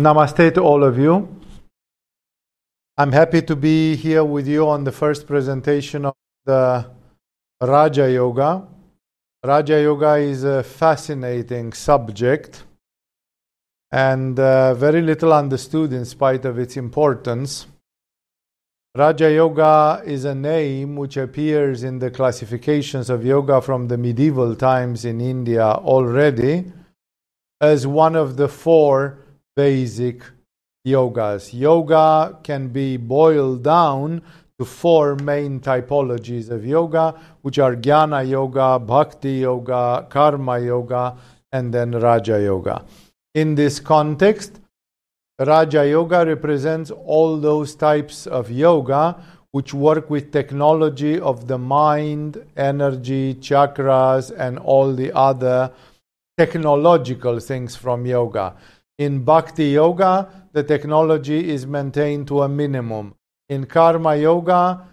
Namaste to all of you. I'm happy to be here with you on the first presentation of the Raja Yoga. Raja Yoga is a fascinating subject and uh, very little understood in spite of its importance. Raja Yoga is a name which appears in the classifications of yoga from the medieval times in India already as one of the four basic yogas. Yoga can be boiled down to four main typologies of yoga, which are Jnana Yoga, Bhakti Yoga, Karma Yoga, and then Raja Yoga. In this context, Raja Yoga represents all those types of yoga which work with technology of the mind, energy, chakras, and all the other technological things from yoga. In Bhakti Yoga, the technology is maintained to a minimum. In Karma Yoga,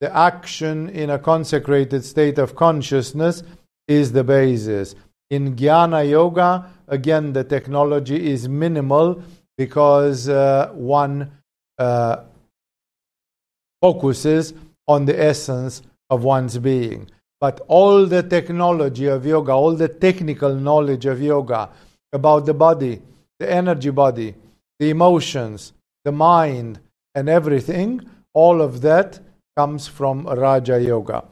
the action in a consecrated state of consciousness is the basis. In Jnana Yoga, again, the technology is minimal because uh, one uh, focuses on the essence of one's being. But all the technology of yoga, all the technical knowledge of yoga about the body, the energy body, the emotions, the mind, and everything, all of that comes from Raja Yoga.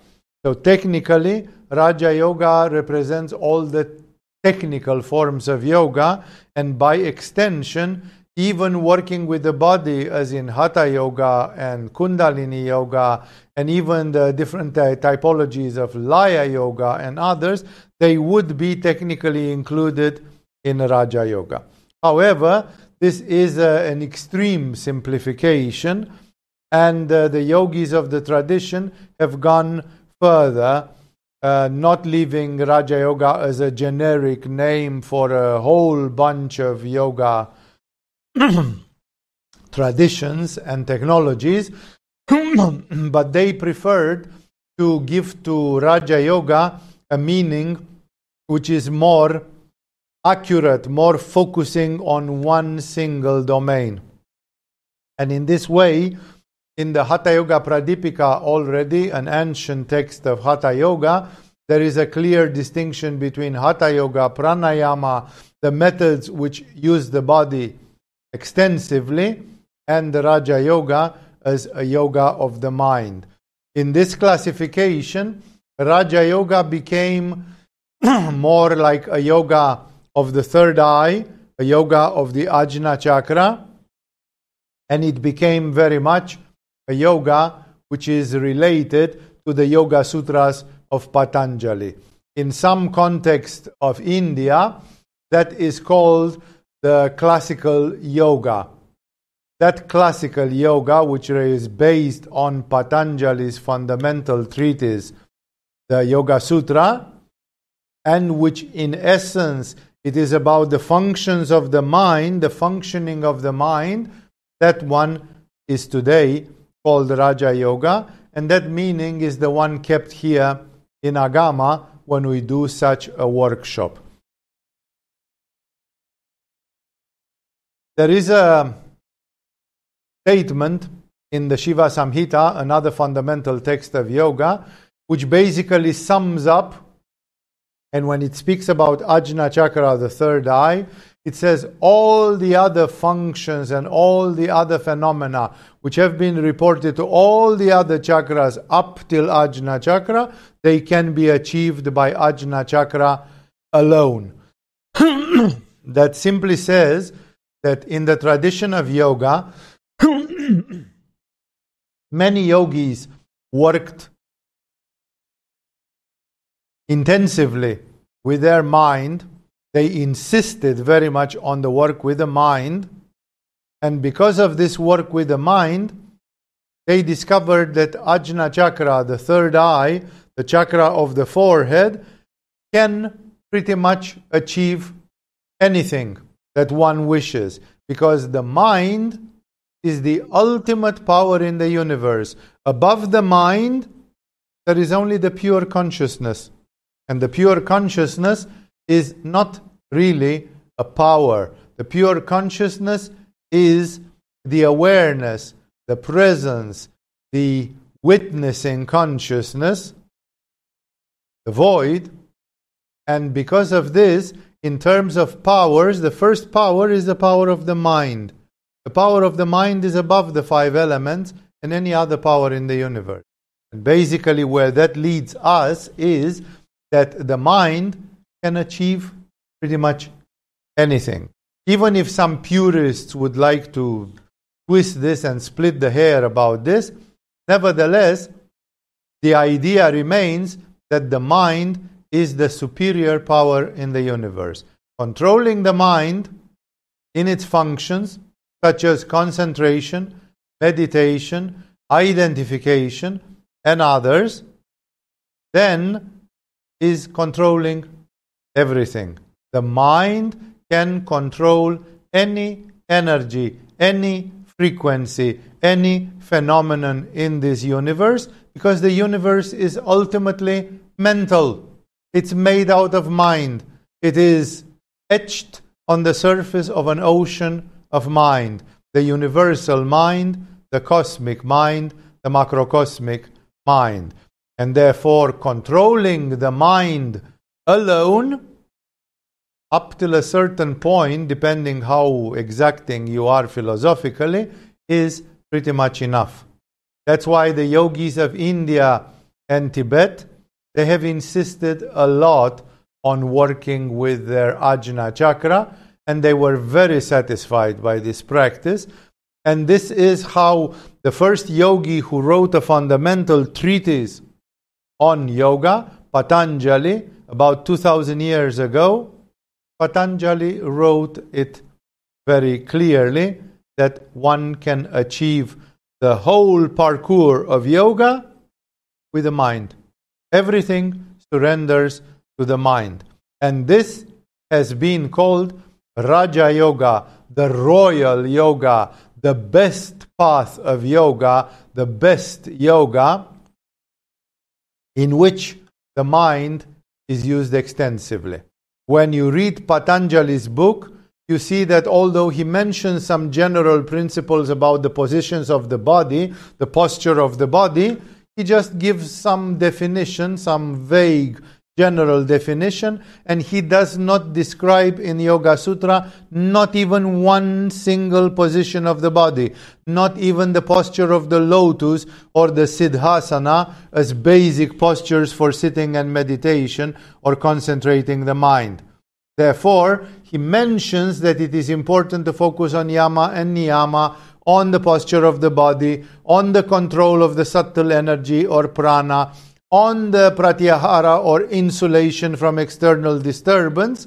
So technically, Raja Yoga represents all the technical forms of yoga, and by extension, even working with the body, as in Hatha Yoga and Kundalini Yoga, and even the different uh, typologies of Laya Yoga and others, they would be technically included in Raja Yoga. However, this is uh, an extreme simplification, and uh, the yogis of the tradition have gone further, uh, not leaving Raja Yoga as a generic name for a whole bunch of yoga traditions and technologies, but they preferred to give to Raja Yoga a meaning which is more accurate, more focusing on one single domain. And in this way, in the Hatha Yoga Pradipika already, an ancient text of Hatha Yoga, there is a clear distinction between Hatha Yoga, Pranayama, the methods which use the body extensively, and the Raja Yoga as a yoga of the mind. In this classification, Raja Yoga became more like a yoga of the third eye, a yoga of the Ajna chakra, and it became very much a yoga which is related to the Yoga Sutras of Patanjali. In some context of India, that is called the classical yoga. That classical yoga, which is based on Patanjali's fundamental treatise, the Yoga Sutra, and which in essence it is about the functions of the mind, the functioning of the mind, that one is today called Raja Yoga, and that meaning is the one kept here in Agama when we do such a workshop. There is a statement in the Shiva Samhita, another fundamental text of yoga, which basically sums up, and when it speaks about Ajna Chakra, the third eye, it says all the other functions and all the other phenomena which have been reported to all the other chakras up till Ajna Chakra, they can be achieved by Ajna Chakra alone. that simply says that in the tradition of yoga, many yogis worked intensively with their mind. They insisted very much on the work with the mind. And because of this work with the mind, they discovered that Ajna Chakra, the third eye, the chakra of the forehead, can pretty much achieve anything that one wishes, because the mind is the ultimate power in the universe. Above the mind, there is only the pure consciousness. And the pure consciousness is not really a power. The pure consciousness is the awareness, the presence, the witnessing consciousness, the void. And because of this, in terms of powers, the first power is the power of the mind. The power of the mind is above the five elements and any other power in the universe. And basically, where that leads us is that the mind can achieve pretty much anything. Even if some purists would like to twist this and split the hair about this, nevertheless, the idea remains that the mind is the superior power in the universe. Controlling the mind in its functions, such as concentration, meditation, identification, and others, then is controlling everything. The mind can control any energy, any frequency, any phenomenon in this universe because the universe is ultimately mental. It's made out of mind. It is etched on the surface of an ocean of mind. The universal mind, the cosmic mind, the macrocosmic mind. And therefore, controlling the mind alone up till a certain point, depending how exacting you are philosophically, is pretty much enough. That's why the yogis of India and Tibet, they have insisted a lot on working with their ajna chakra, and they were very satisfied by this practice. And this is how the first yogi who wrote a fundamental treatise on yoga, Patanjali, about 2000 years ago, Patanjali wrote it very clearly that one can achieve the whole parkour of yoga with the mind. Everything surrenders to the mind. And this has been called Raja Yoga, the royal yoga, the best path of yoga, the best yoga, in which the mind is used extensively. When you read Patanjali's book, you see that although he mentions some general principles about the positions of the body, the posture of the body, he just gives some definition, some vague general definition, and he does not describe in Yoga Sutra not even one single position of the body, not even the posture of the lotus or the siddhasana as basic postures for sitting and meditation or concentrating the mind. Therefore, he mentions that it is important to focus on yama and niyama, on the posture of the body, on the control of the subtle energy or prana, on the pratyahara or insulation from external disturbance.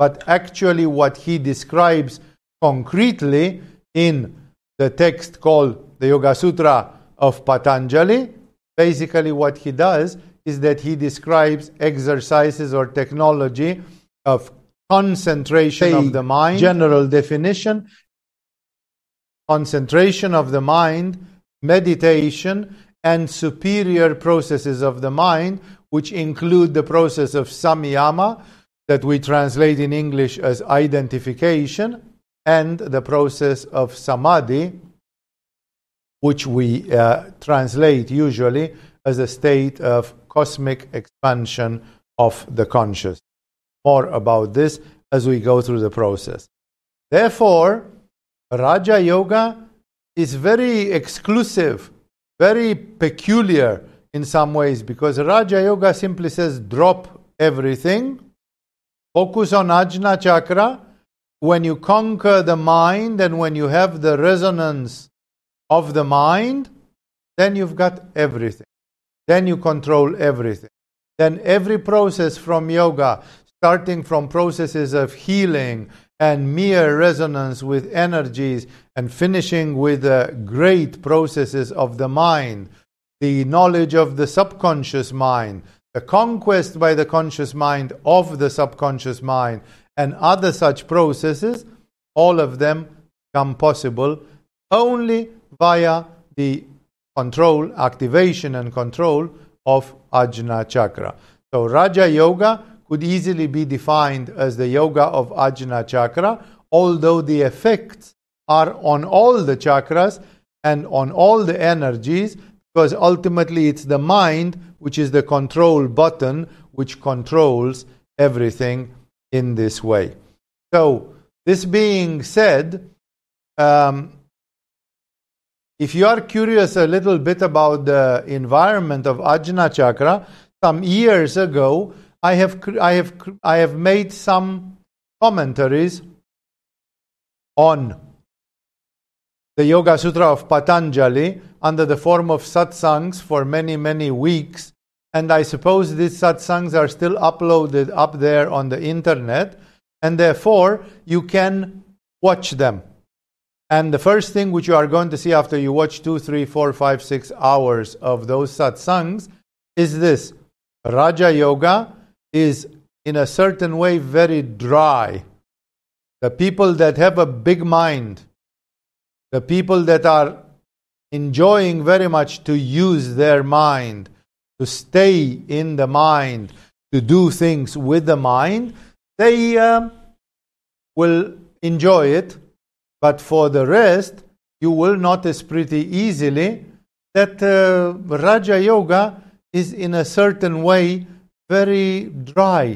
But actually, what he describes concretely in the text called the Yoga Sutra of Patanjali, basically what he does is that he describes exercises or technology of concentration of the mind, general definition, concentration of the mind, meditation, and superior processes of the mind, which include the process of samyama, that we translate in English as identification, and the process of samadhi, which we uh, translate usually as a state of cosmic expansion of the conscious. More about this as we go through the process. Therefore, Raja Yoga is very exclusive very peculiar in some ways because Raja Yoga simply says drop everything, focus on Ajna Chakra. When you conquer the mind and when you have the resonance of the mind, then you've got everything. Then you control everything. Then every process from yoga, starting from processes of healing and mere resonance with energies and finishing with the great processes of the mind, the knowledge of the subconscious mind, the conquest by the conscious mind of the subconscious mind, and other such processes, all of them come possible only via the control, activation, and control of Ajna Chakra. So, Raja Yoga could easily be defined as the yoga of Ajna Chakra although the effects are on all the chakras and on all the energies, because ultimately it's the mind which is the control button which controls everything in this way. So, this being said, um, if you are curious a little bit about the environment of Ajna Chakra, some years ago, I have, I have, I have made some commentaries on the Yoga Sutra of Patanjali under the form of satsangs for many, many weeks. And I suppose these satsangs are still uploaded up there on the internet. And therefore, you can watch them. And the first thing which you are going to see after you watch two, three, four, five, six hours of those satsangs is this Raja Yoga is in a certain way very dry. The people that have a big mind, the people that are enjoying very much to use their mind, to stay in the mind, to do things with the mind, they uh, will enjoy it. But for the rest, you will notice pretty easily that uh, Raja Yoga is in a certain way very dry.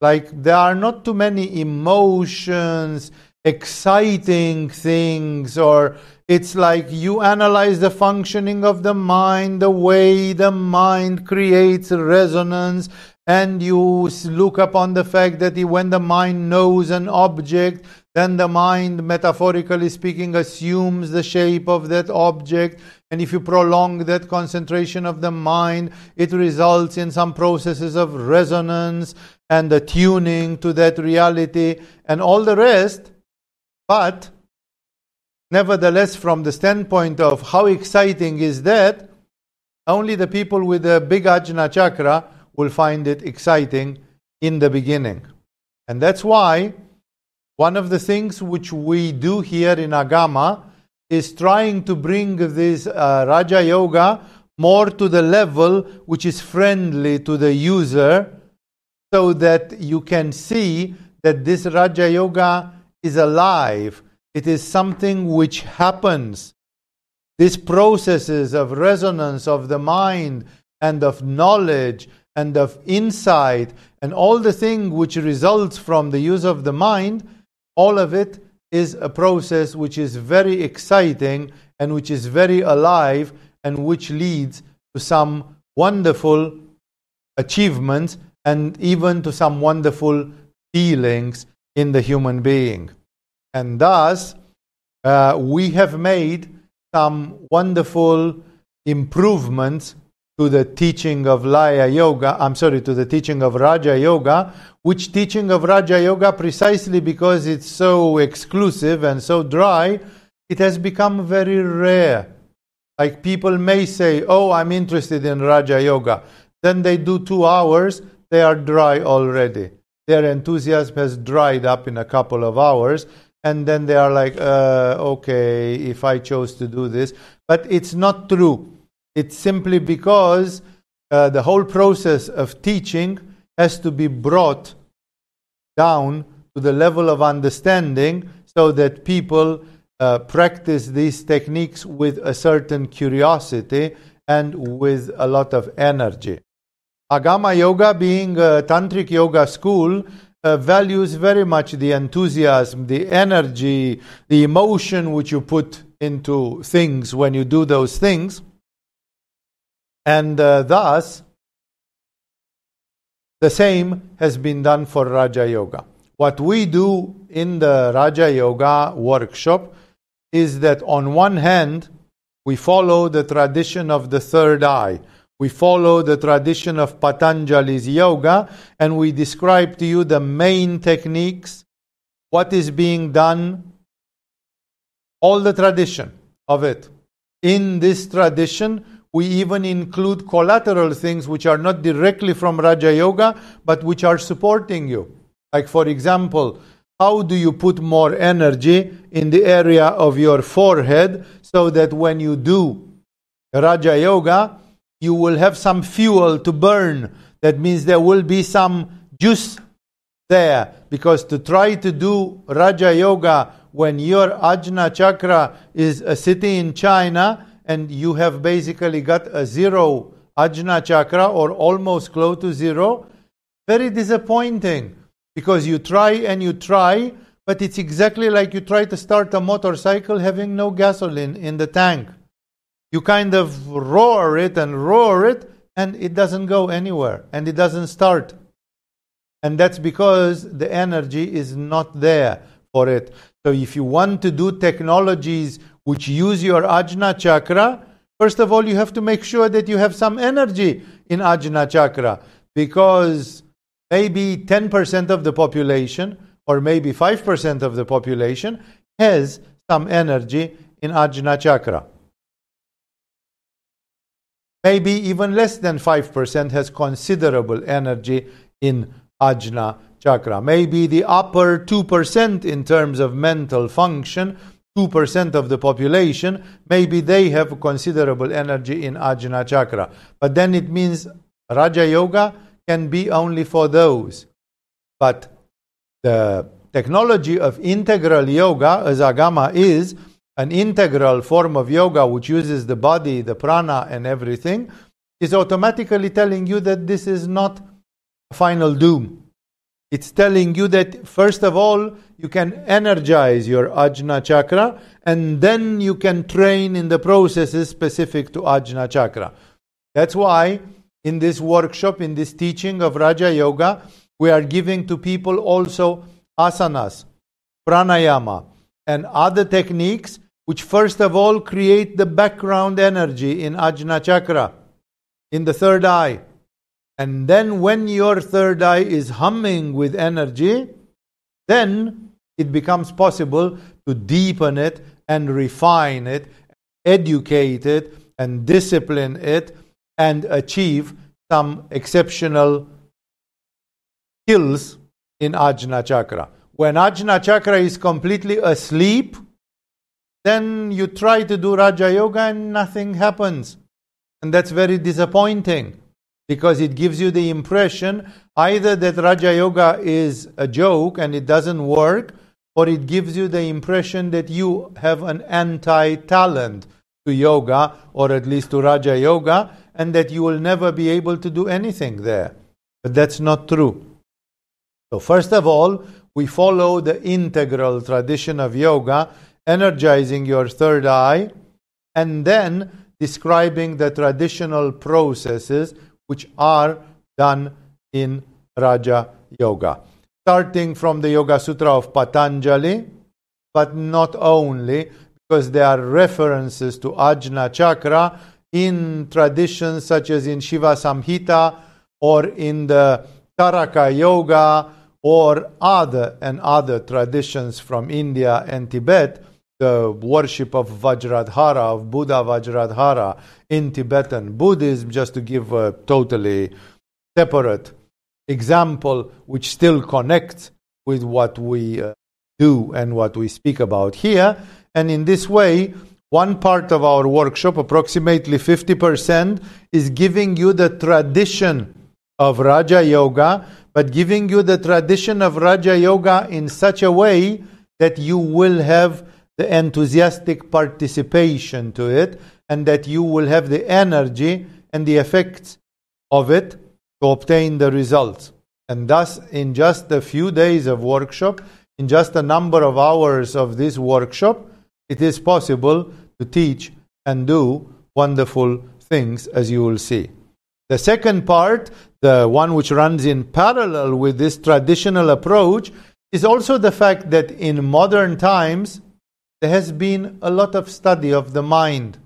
Like there are not too many emotions, exciting things or it's like you analyze the functioning of the mind, the way the mind creates resonance, and you look upon the fact that when the mind knows an object, then the mind, metaphorically speaking, assumes the shape of that object. And if you prolong that concentration of the mind, it results in some processes of resonance and the tuning to that reality and all the rest. But nevertheless, from the standpoint of how exciting is that, only the people with the big Ajna chakra will find it exciting in the beginning. And that's why one of the things which we do here in Agama is trying to bring this uh, Raja Yoga more to the level which is friendly to the user so that you can see that this Raja Yoga is alive. It is something which happens. These processes of resonance of the mind and of knowledge and of insight and all the thing which results from the use of the mind, all of it is a process which is very exciting and which is very alive and which leads to some wonderful achievements and even to some wonderful feelings in the human being. And thus, uh, we have made some wonderful improvements to the teaching of Laya Yoga, I'm sorry, to the teaching of Raja Yoga, which teaching of Raja Yoga, precisely because it's so exclusive and so dry, it has become very rare. Like people may say, Oh, I'm interested in Raja Yoga. Then they do two hours, they are dry already their enthusiasm has dried up in a couple of hours and then they are like uh, okay if i chose to do this but it's not true it's simply because uh, the whole process of teaching has to be brought down to the level of understanding so that people uh, practice these techniques with a certain curiosity and with a lot of energy Agama Yoga, being a tantric yoga school, uh, values very much the enthusiasm, the energy, the emotion which you put into things when you do those things. And uh, thus, the same has been done for Raja Yoga. What we do in the Raja Yoga workshop is that on one hand, we follow the tradition of the third eye we follow the tradition of Patanjali's yoga and we describe to you the main techniques, what is being done, all the tradition of it. In this tradition, we even include collateral things which are not directly from Raja Yoga but which are supporting you. Like, for example, how do you put more energy in the area of your forehead so that when you do Raja Yoga, you will have some fuel to burn. That means there will be some juice there because to try to do Raja Yoga when your Ajna chakra is uh, a city in China and you have basically got a zero Ajna chakra or almost close to zero, very disappointing because you try and you try, but it's exactly like you try to start a motorcycle having no gasoline in the tank. You kind of roar it and roar it, and it doesn't go anywhere and it doesn't start. And that's because the energy is not there for it. So if you want to do technologies which use your Ajna chakra, first of all, you have to make sure that you have some energy in Ajna chakra because maybe 10% of the population or maybe 5% of the population has some energy in Ajna chakra. Maybe even less than 5% has considerable energy in Ajna chakra. Maybe the upper 2% in terms of mental function, 2% of the population, maybe they have considerable energy in Ajna chakra. But then it means Raja Yoga can be only for those. But the technology of integral yoga, as Agama is, an integral form of yoga which uses the body, the prana, and everything, is automatically telling you that this is not final doom. It's telling you that first of all, you can energize your Ajna chakra and then you can train in the processes specific to Ajna chakra. That's why in this workshop, in this teaching of Raja Yoga, we are giving to people also asanas, pranayama, and other techniques which first of all create the background energy in Ajna chakra, in the third eye. And then when your third eye is humming with energy, then it becomes possible to deepen it and refine it, educate it, and discipline it, and achieve some exceptional skills in Ajna Chakra. When Ajna Chakra is completely asleep, then you try to do Raja Yoga and nothing happens. And that's very disappointing because it gives you the impression either that Raja Yoga is a joke and it doesn't work, or it gives you the impression that you have an anti talent to yoga, or at least to Raja Yoga, and that you will never be able to do anything there. But that's not true. So, first of all, we follow the integral tradition of yoga, energizing your third eye, and then describing the traditional processes which are done in Raja Yoga. Starting from the Yoga Sutra of Patanjali, but not only, because there are references to Ajna Chakra in traditions such as in Shiva Samhita or in the Taraka Yoga or other and other traditions from India and Tibet the worship of Vajradhara, of Buddha Vajradhara in Tibetan Buddhism, just to give a totally separate example which still connects with what we uh, do and what we speak about here. And in this way, one part of our workshop, approximately 50%, is giving you the tradition of Raja Yoga, but giving you the tradition of Raja Yoga in such a way that you will have the enthusiastic participation to it, and that you will have the energy and the effects of it to obtain the results. And thus, in just a few days of workshop, in just a number of hours of this workshop, it is possible to teach and do wonderful things, as you will see. The second part, the one which runs in parallel with this traditional approach, is also the fact that in modern times, there has been a lot of study of the mind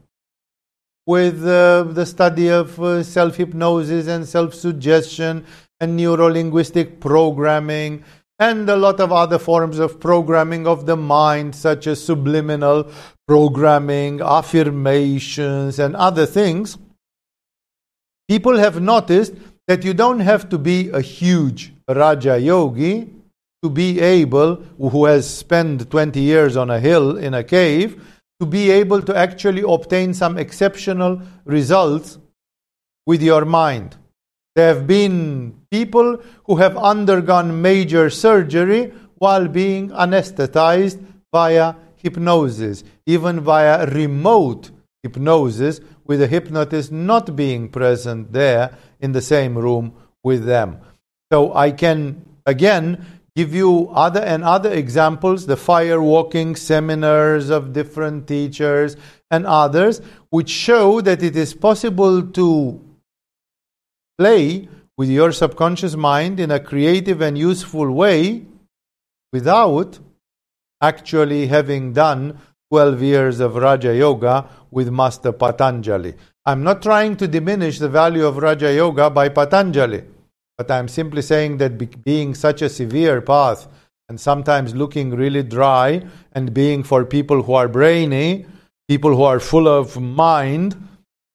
with uh, the study of uh, self hypnosis and self suggestion and neuro linguistic programming and a lot of other forms of programming of the mind, such as subliminal programming, affirmations, and other things. People have noticed that you don't have to be a huge Raja Yogi to be able, who has spent 20 years on a hill in a cave, to be able to actually obtain some exceptional results with your mind. There have been people who have undergone major surgery while being anesthetized via hypnosis, even via remote hypnosis, with the hypnotist not being present there in the same room with them. So I can again give you other and other examples, the fire walking seminars of different teachers and others, which show that it is possible to play with your subconscious mind in a creative and useful way without actually having done 12 years of Raja Yoga with Master Patanjali. I'm not trying to diminish the value of Raja Yoga by Patanjali, but I'm simply saying that be- being such a severe path and sometimes looking really dry and being for people who are brainy, people who are full of mind,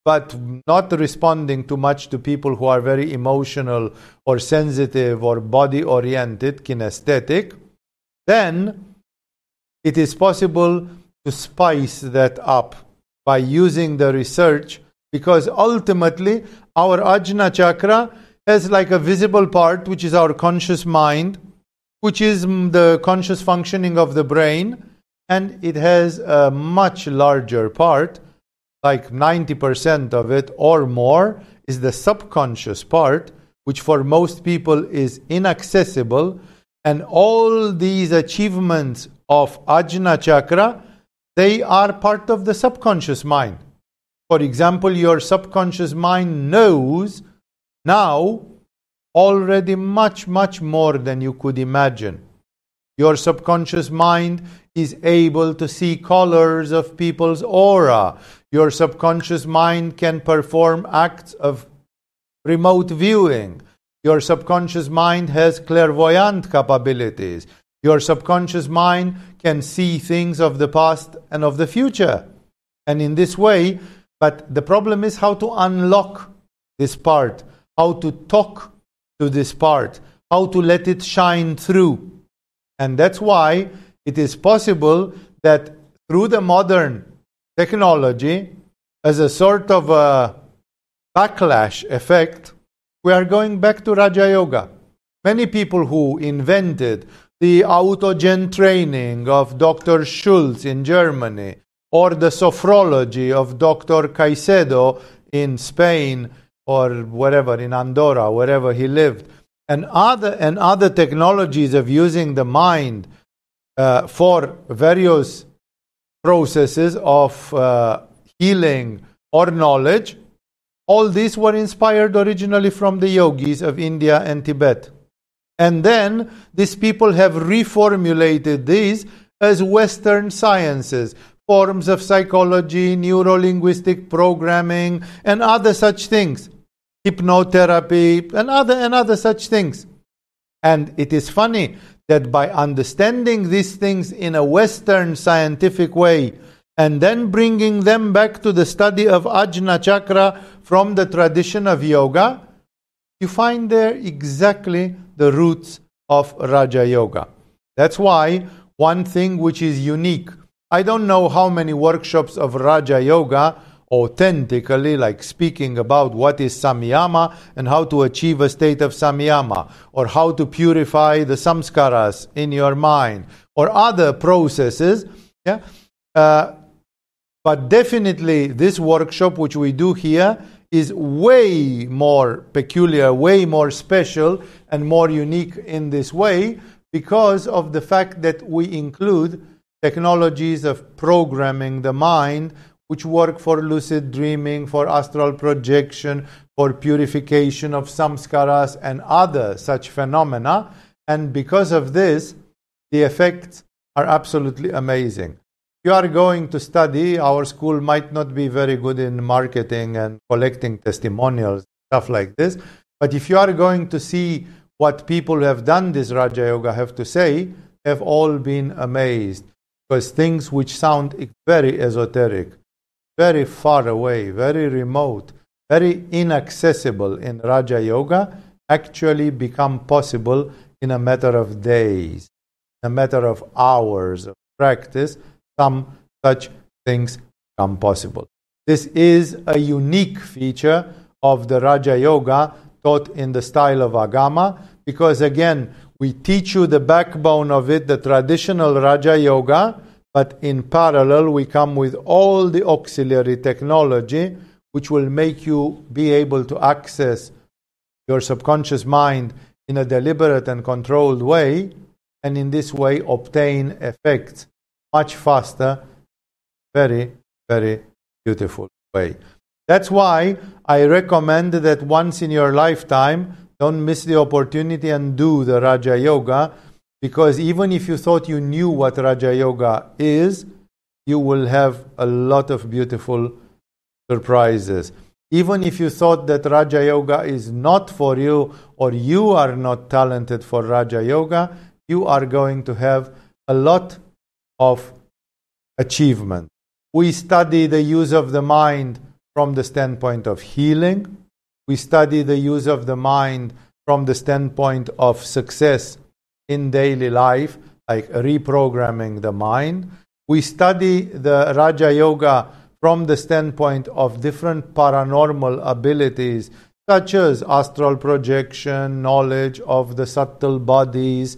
but not responding too much to people who are very emotional or sensitive or body oriented, kinesthetic, then it is possible to spice that up by using the research because ultimately our ajna chakra has like a visible part which is our conscious mind which is the conscious functioning of the brain and it has a much larger part like 90% of it or more is the subconscious part which for most people is inaccessible and all these achievements of ajna chakra they are part of the subconscious mind. For example, your subconscious mind knows now already much, much more than you could imagine. Your subconscious mind is able to see colors of people's aura. Your subconscious mind can perform acts of remote viewing. Your subconscious mind has clairvoyant capabilities. Your subconscious mind can see things of the past and of the future. And in this way, but the problem is how to unlock this part, how to talk to this part, how to let it shine through. And that's why it is possible that through the modern technology, as a sort of a backlash effect, we are going back to Raja Yoga. Many people who invented the autogen training of Dr. Schultz in Germany, or the sophrology of Dr. Caycedo in Spain or wherever, in Andorra, wherever he lived, and other, and other technologies of using the mind uh, for various processes of uh, healing or knowledge, all these were inspired originally from the yogis of India and Tibet. And then these people have reformulated these as Western sciences, forms of psychology, neuro-linguistic programming, and other such things, hypnotherapy, and other and other such things. And it is funny that by understanding these things in a Western scientific way, and then bringing them back to the study of Ajna Chakra from the tradition of yoga, you find there exactly the roots of Raja Yoga. That's why one thing which is unique, I don't know how many workshops of Raja Yoga authentically, like speaking about what is samyama and how to achieve a state of samyama, or how to purify the samskaras in your mind, or other processes. Yeah? Uh, but definitely, this workshop which we do here is way more peculiar, way more special, and more unique in this way because of the fact that we include technologies of programming the mind which work for lucid dreaming, for astral projection, for purification of samskaras and other such phenomena. And because of this, the effects are absolutely amazing you are going to study, our school might not be very good in marketing and collecting testimonials, stuff like this. But if you are going to see what people who have done this Raja Yoga have to say, have all been amazed. Because things which sound very esoteric, very far away, very remote, very inaccessible in Raja Yoga actually become possible in a matter of days, in a matter of hours of practice some such things come possible. This is a unique feature of the Raja Yoga taught in the style of Agama, because again, we teach you the backbone of it, the traditional Raja Yoga, but in parallel, we come with all the auxiliary technology which will make you be able to access your subconscious mind in a deliberate and controlled way, and in this way obtain effects much faster. Very, very beautiful way. That's why I recommend that once in your lifetime, don't miss the opportunity and do the Raja Yoga, because even if you thought you knew what Raja Yoga is, you will have a lot of beautiful surprises. Even if you thought that Raja Yoga is not for you or you are not talented for Raja Yoga, you are going to have a lot of achievement. We study the use of the mind from the standpoint of healing. We study the use of the mind from the standpoint of success in daily life, like reprogramming the mind. We study the Raja Yoga from the standpoint of different paranormal abilities, such as astral projection, knowledge of the subtle bodies,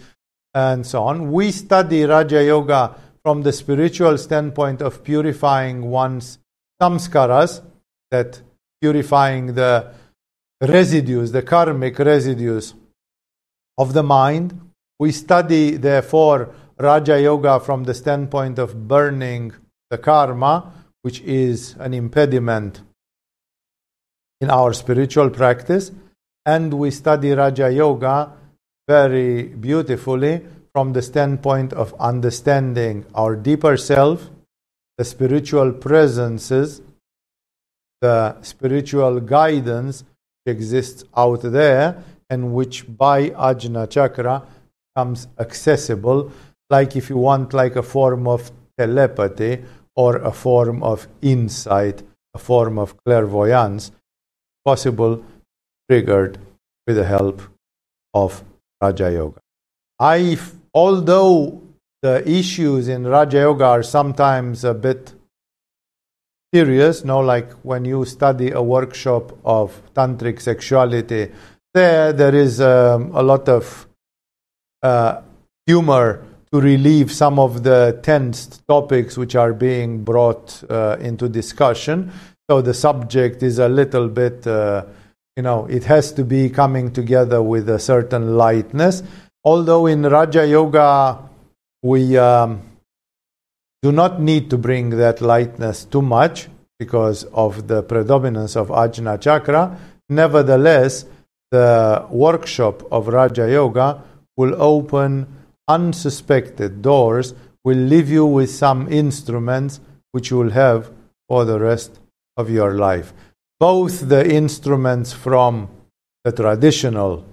and so on. We study Raja Yoga from the spiritual standpoint of purifying one's samskaras, that purifying the residues, the karmic residues of the mind. We study, therefore, Raja Yoga from the standpoint of burning the karma, which is an impediment in our spiritual practice. And we study Raja Yoga very beautifully from the standpoint of understanding our deeper self, the spiritual presences, the spiritual guidance exists out there and which by Ajna Chakra comes accessible, like if you want like a form of telepathy or a form of insight, a form of clairvoyance, possible triggered with the help of Raja Yoga. I, although the issues in Raja Yoga are sometimes a bit serious, no, like when you study a workshop of tantric sexuality, there there is um, a lot of uh, humor to relieve some of the tense topics which are being brought uh, into discussion. So the subject is a little bit, uh, you know, it has to be coming together with a certain lightness. Although in Raja Yoga, we um, do not need to bring that lightness too much because of the predominance of Ajna Chakra. Nevertheless, the workshop of Raja Yoga will open unsuspected doors will leave you with some instruments which you will have for the rest of your life. Both the instruments from the traditional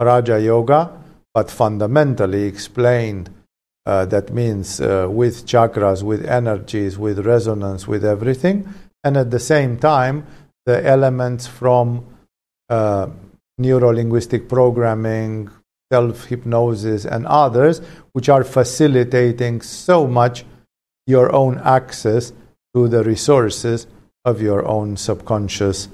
Raja Yoga, but fundamentally explained, uh, that means uh, with chakras, with energies, with resonance, with everything, and at the same time, the elements from uh, neuro linguistic programming, self hypnosis, and others, which are facilitating so much your own access to the resources of your own subconscious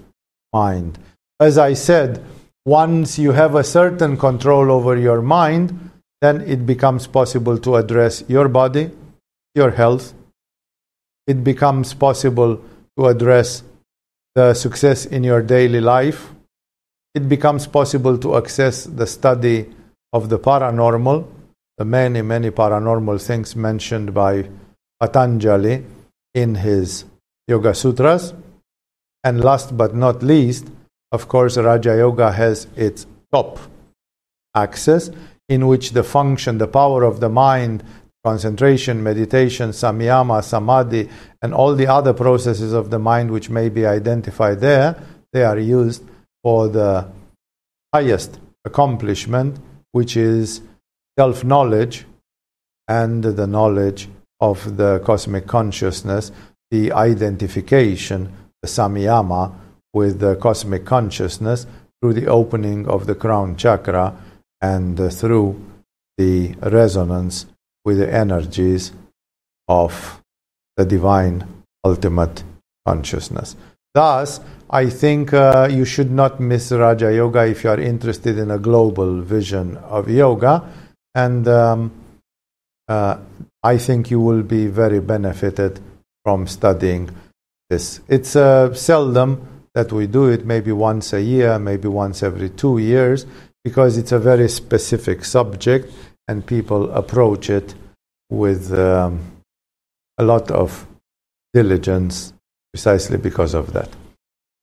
mind. As I said, once you have a certain control over your mind, then it becomes possible to address your body, your health. It becomes possible to address the success in your daily life. It becomes possible to access the study of the paranormal, the many, many paranormal things mentioned by Patanjali in his Yoga Sutras. And last but not least, of course, Raja Yoga has its top axis in which the function, the power of the mind, concentration, meditation, samyama, samadhi, and all the other processes of the mind which may be identified there, they are used for the highest accomplishment which is self knowledge and the knowledge of the cosmic consciousness, the identification, the samyama, with the cosmic consciousness through the opening of the crown chakra and through the resonance with the energies of the divine ultimate consciousness. Thus, I think uh, you should not miss Raja Yoga if you are interested in a global vision of yoga. And um, uh, I think you will be very benefited from studying this. It's uh, seldom that we do it, maybe once a year, maybe once every two years, because it's a very specific subject and people approach it with um, a lot of diligence precisely because of that.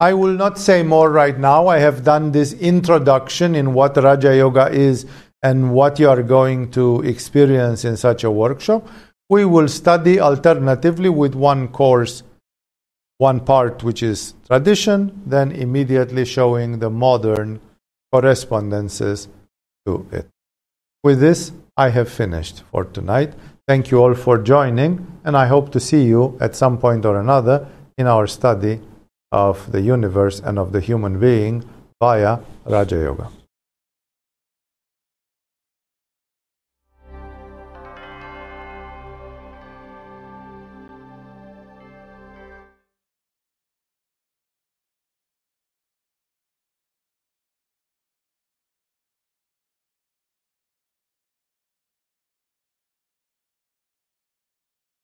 I will not say more right now. I have done this introduction in what Raja Yoga is and what you are going to experience in such a workshop. We will study alternatively with one course, one part which is tradition, then immediately showing the modern correspondences to it. With this, I have finished for tonight. Thank you all for joining, and I hope to see you at some point or another in our study of the universe and of the human being via Raja Yoga.